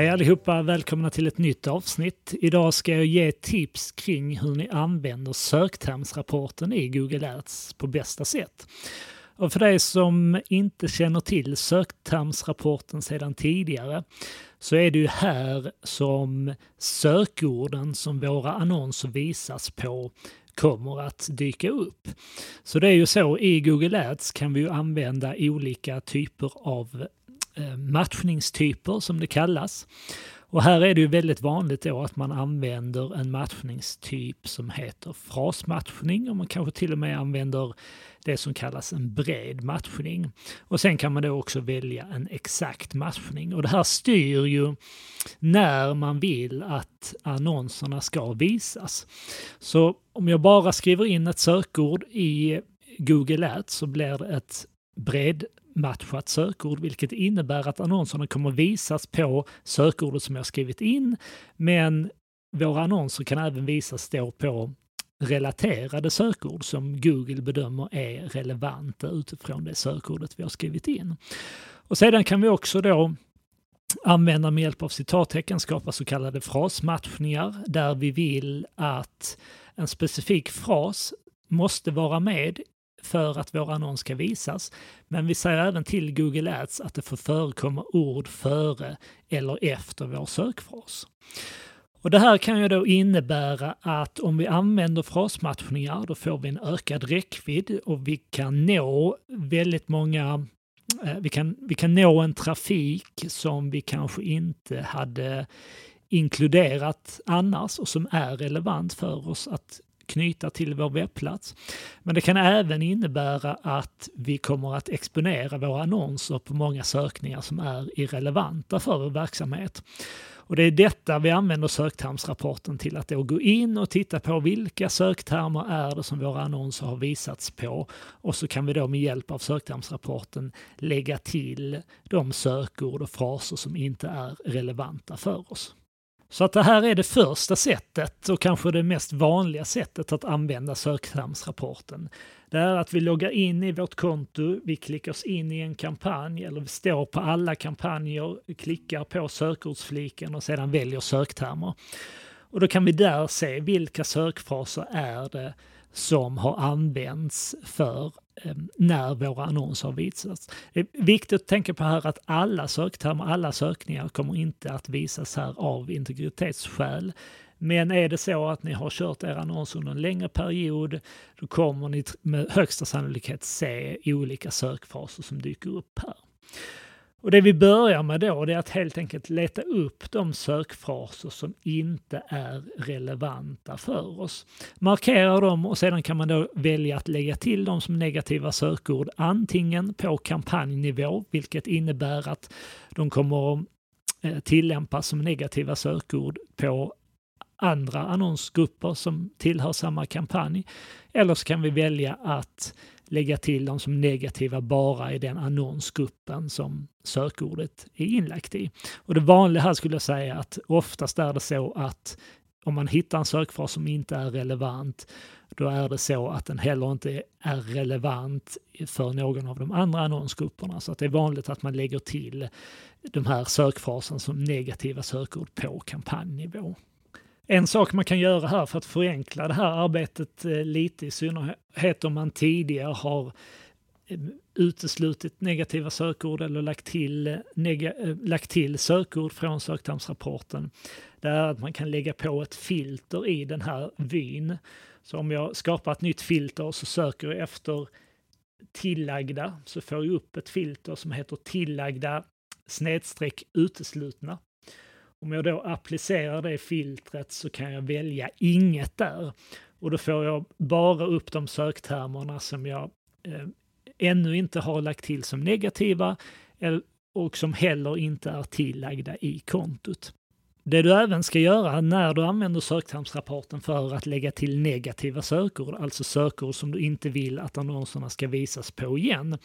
Hej allihopa, välkomna till ett nytt avsnitt. Idag ska jag ge tips kring hur ni använder söktermsrapporten i Google Ads på bästa sätt. Och för dig som inte känner till söktermsrapporten sedan tidigare så är det ju här som sökorden som våra annonser visas på kommer att dyka upp. Så det är ju så i Google Ads kan vi ju använda olika typer av Eh, matchningstyper som det kallas. Och här är det ju väldigt vanligt då att man använder en matchningstyp som heter frasmatchning och man kanske till och med använder det som kallas en bred matchning. Och sen kan man då också välja en exakt matchning. Och det här styr ju när man vill att annonserna ska visas. Så om jag bara skriver in ett sökord i Google Ads så blir det ett bred matchat sökord, vilket innebär att annonserna kommer visas på sökordet som jag skrivit in, men våra annonser kan även visas då på relaterade sökord som Google bedömer är relevanta utifrån det sökordet vi har skrivit in. Och sedan kan vi också då använda med hjälp av citattecken skapa så kallade frasmatchningar där vi vill att en specifik fras måste vara med för att vår annons ska visas. Men vi säger även till Google Ads att det får förekomma ord före eller efter vår sökfras. Och det här kan ju då innebära att om vi använder frasmatchningar då får vi en ökad räckvidd och vi kan nå väldigt många eh, vi kan, vi kan nå en trafik som vi kanske inte hade inkluderat annars och som är relevant för oss att knyta till vår webbplats. Men det kan även innebära att vi kommer att exponera våra annonser på många sökningar som är irrelevanta för vår verksamhet. Och det är detta vi använder söktermsrapporten till, att då gå in och titta på vilka söktermer är det som våra annonser har visats på. Och så kan vi då med hjälp av söktermsrapporten lägga till de sökord och fraser som inte är relevanta för oss. Så att det här är det första sättet och kanske det mest vanliga sättet att använda söktermsrapporten. Det är att vi loggar in i vårt konto, vi klickar oss in i en kampanj eller vi står på alla kampanjer, klickar på sökordsfliken och sedan väljer söktermer. Och då kan vi där se vilka sökfraser är det som har använts för Eh, när våra annonser har visats. Det är viktigt att tänka på här att alla söktermer, alla sökningar kommer inte att visas här av integritetsskäl. Men är det så att ni har kört er annons under en längre period, då kommer ni med högsta sannolikhet se olika sökfaser som dyker upp här. Och det vi börjar med då det är att helt enkelt leta upp de sökfraser som inte är relevanta för oss. Markera dem och sedan kan man då välja att lägga till dem som negativa sökord antingen på kampanjnivå, vilket innebär att de kommer att eh, tillämpas som negativa sökord på andra annonsgrupper som tillhör samma kampanj. Eller så kan vi välja att lägga till dem som negativa bara i den annonsgruppen som sökordet är inlagt i. Och det vanliga här skulle jag säga att oftast är det så att om man hittar en sökfras som inte är relevant, då är det så att den heller inte är relevant för någon av de andra annonsgrupperna. Så att det är vanligt att man lägger till de här sökfrasen som negativa sökord på kampanjnivå. En sak man kan göra här för att förenkla det här arbetet eh, lite, i synnerhet om man tidigare har eh, uteslutit negativa sökord eller lagt till, eh, neg lagt till sökord från söktermsrapporten, det är att man kan lägga på ett filter i den här vyn. Så om jag skapar ett nytt filter och så söker jag efter tillagda så får jag upp ett filter som heter tillagda snedstreck uteslutna. Om jag då applicerar det filtret så kan jag välja inget där. Och då får jag bara upp de söktermerna som jag eh, ännu inte har lagt till som negativa och som heller inte är tillagda i kontot. Det du även ska göra när du använder söktermsrapporten för att lägga till negativa sökord, alltså sökord som du inte vill att annonserna ska visas på igen,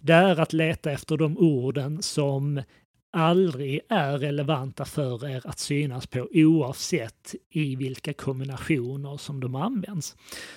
det är att leta efter de orden som aldrig är relevanta för er att synas på oavsett i vilka kombinationer som de används.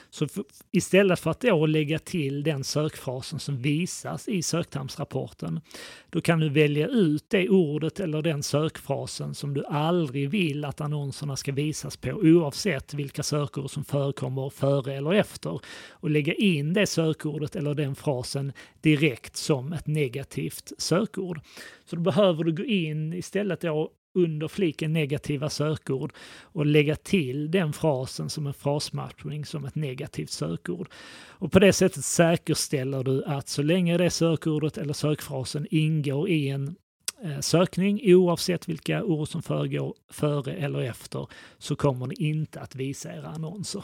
Så för, istället för att då lägga till den sökfrasen som visas i söktermsrapporten, då kan du välja ut det ordet eller den sökfrasen som du aldrig vill att annonserna ska visas på oavsett vilka sökord som förekommer före eller efter och lägga in det sökordet eller den frasen direkt som ett negativt sökord. Så då behöver du gå in istället då under fliken negativa sökord och lägga till den frasen som en frasmatchning som ett negativt sökord. Och på det sättet säkerställer du att så länge det sökordet eller sökfrasen ingår i en eh, sökning, oavsett vilka ord som föregår före eller efter, så kommer ni inte att visa era annonser.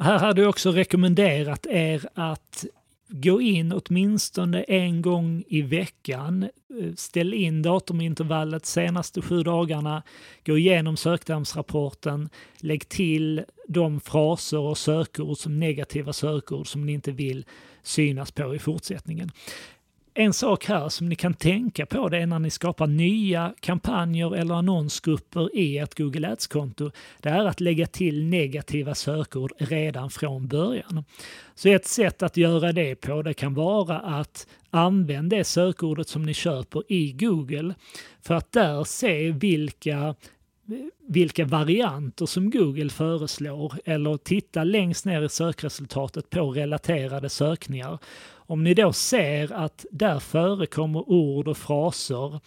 Här hade jag också rekommenderat er att gå in åtminstone en gång i veckan. Eh, ställ in datumintervallet senaste sju dagarna. Gå igenom söktermsrapporten. Lägg till de fraser och sökord som negativa sökord som ni inte vill synas på i fortsättningen en sak här som ni kan tänka på det är när ni skapar nya kampanjer eller annonsgrupper i ert Google Ads-konto. Det är att lägga till negativa sökord redan från början. Så ett sätt att göra det på det kan vara att använda det sökordet som ni köper i Google för att där se vilka vilka varianter som Google föreslår eller titta längst ner i sökresultatet på relaterade sökningar om ni då ser att där förekommer ord och fraser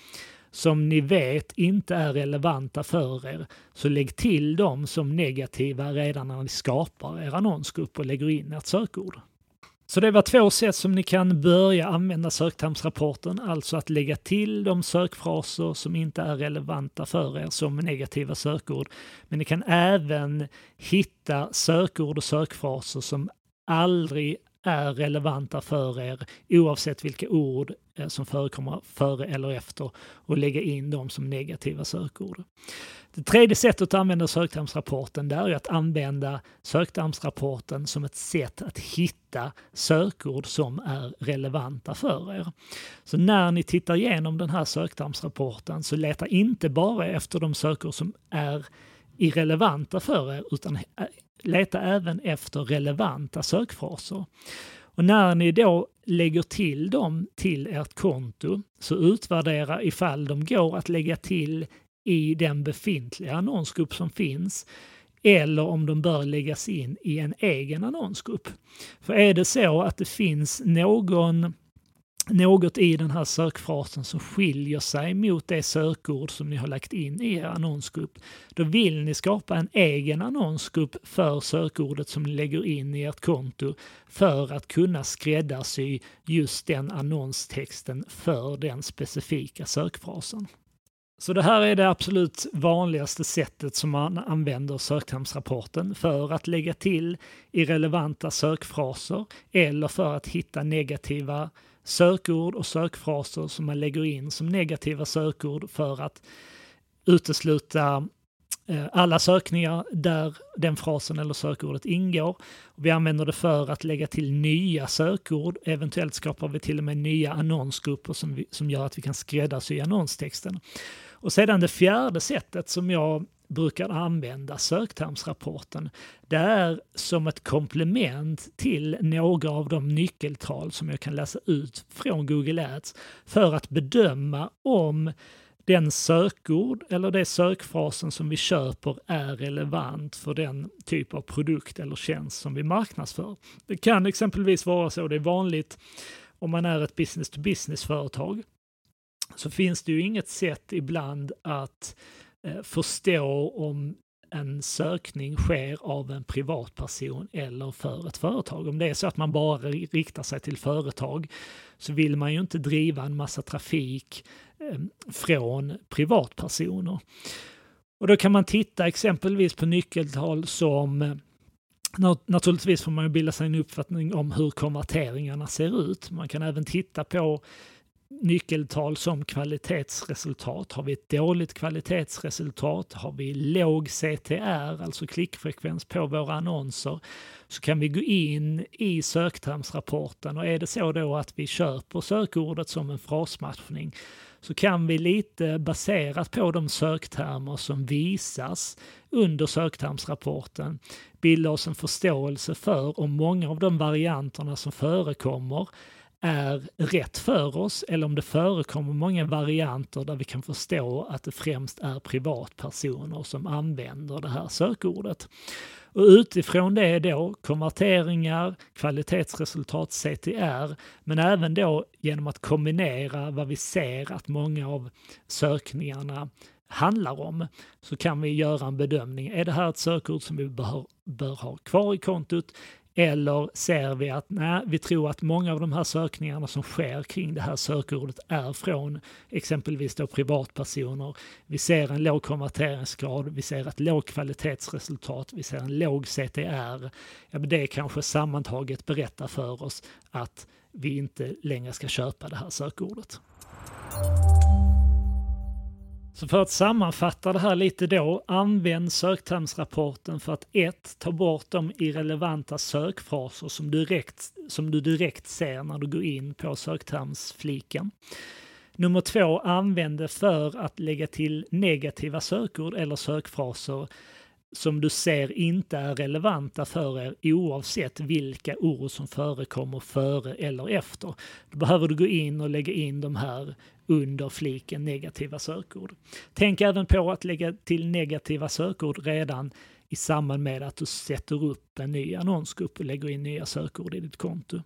som ni vet inte är relevanta för er, så lägg till dem som negativa redan när ni skapar er annonsgrupp och lägger in ert sökord. Så det var två sätt som ni kan börja använda söktermsrapporten, alltså att lägga till de sökfraser som inte är relevanta för er som negativa sökord. Men ni kan även hitta sökord och sökfraser som aldrig är relevanta för er oavsett vilka ord eh, som förekommer före eller efter och lägga in dem som negativa sökord. Det tredje sättet att använda söktermsrapporten är att använda söktermsrapporten som ett sätt att hitta sökord som är relevanta för er. Så när ni tittar igenom den här söktermsrapporten så leta inte bara efter de sökord som är irrelevanta för er utan leta även efter relevanta sökfraser. Och när ni då lägger till dem till ert konto så utvärdera ifall de går att lägga till i den befintliga annonsgrupp som finns eller om de bör läggas in i en egen annonsgrupp. För är det så att det finns någon något i den här sökfrasen som skiljer sig mot det sökord som ni har lagt in i er annonsgrupp, då vill ni skapa en egen annonsgrupp för sökordet som ni lägger in i ert konto för att kunna skräddarsy just den annonstexten för den specifika sökfrasen. Så det här är det absolut vanligaste sättet som man använder söktermsrapporten för att lägga till irrelevanta sökfraser eller för att hitta negativa sökord och sökfraser som man lägger in som negativa sökord för att utesluta eh, alla sökningar där den frasen eller sökordet ingår. Vi använder det för att lägga till nya sökord. Eventuellt skapar vi till och med nya annonsgrupper som, vi, som gör att vi kan skräddarsy annonstexten. Och sedan det fjärde sättet som jag brukar använda söktermsrapporten, det är som ett komplement till några av de nyckeltal som jag kan läsa ut från Google Ads för att bedöma om den sökord eller det sökfrasen som vi köper är relevant för den typ av produkt eller tjänst som vi marknadsför. Det kan exempelvis vara så, det är vanligt om man är ett business to business företag, så finns det ju inget sätt ibland att Eh, förstå om en sökning sker av en privatperson eller för ett företag. Om det är så att man bara riktar sig till företag så vill man ju inte driva en massa trafik eh, från privatpersoner. Och då kan man titta exempelvis på nyckeltal som eh, Naturligtvis får man ju bilda sig en uppfattning om hur konverteringarna ser ut. Man kan även titta på nyckeltal som kvalitetsresultat. Har vi ett dåligt kvalitetsresultat, har vi låg CTR, alltså klickfrekvens på våra annonser, så kan vi gå in i söktermsrapporten och är det så då att vi köper sökordet som en frasmatchning så kan vi lite baserat på de söktermer som visas under söktermsrapporten bilda oss en förståelse för om många av de varianterna som förekommer är rätt för oss eller om det förekommer många varianter där vi kan förstå att det främst är privatpersoner som använder det här sökordet. Och utifrån det då konverteringar, kvalitetsresultat, CTR, men även då genom att kombinera vad vi ser att många av sökningarna handlar om, så kan vi göra en bedömning. Är det här ett sökord som vi bör, bör ha kvar i kontot eller ser vi att nej, vi tror att många av de här sökningarna som sker kring det här sökordet är från exempelvis då privatpersoner. Vi ser en låg konverteringsgrad, vi ser ett lågt kvalitetsresultat, vi ser en låg CTR. Ja, men det kanske sammantaget berättar för oss att vi inte längre ska köpa det här sökordet. Så för att sammanfatta det här lite då, använd söktermsrapporten för att 1. Ta bort de irrelevanta sökfraser som, direkt, som du direkt ser när du går in på söktermsfliken. Nummer två, använd det för att lägga till negativa sökord eller sökfraser som du ser inte är relevanta för er oavsett vilka ord som förekommer före eller efter. Då behöver du gå in och lägga in de här under fliken negativa sökord. Tänk även på att lägga till negativa sökord redan i samband med att du sätter upp en ny annonsgrupp och lägger in nya sökord i ditt konto.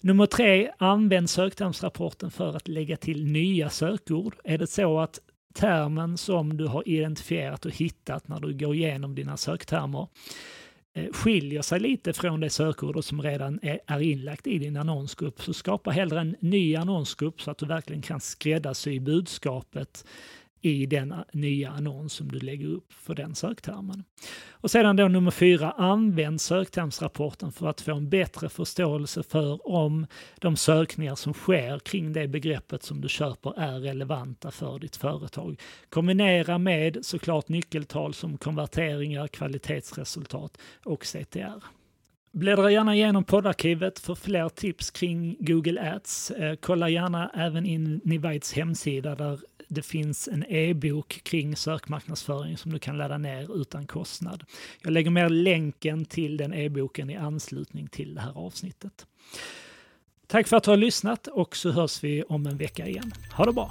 Nummer tre, använd söktermsrapporten för att lägga till nya sökord. Är det så att termen som du har identifierat och hittat när du går igenom dina söktermer eh, skiljer sig lite från det sökord som redan är inlagt i din annonsgrupp. Så skapa hellre en ny annonsgrupp så att du verkligen kan skräddarsy budskapet i den nya annons som du lägger upp för den söktermen. Och sedan då nummer fyra, använd söktermsrapporten för att få en bättre förståelse för om de sökningar som sker kring det begreppet som du köper är relevanta för ditt företag. Kombinera med såklart nyckeltal som konverteringar, kvalitetsresultat och CTR. Bläddra gärna igenom poddarkivet för fler tips kring Google Ads. Eh, kolla gärna även in Nivites hemsida där det finns en e-bok kring sökmarknadsföring som du kan ladda ner utan kostnad. Jag lägger med länken till den e-boken i anslutning till det här avsnittet. Tack för att du har lyssnat och så hörs vi om en vecka igen. Ha det bra!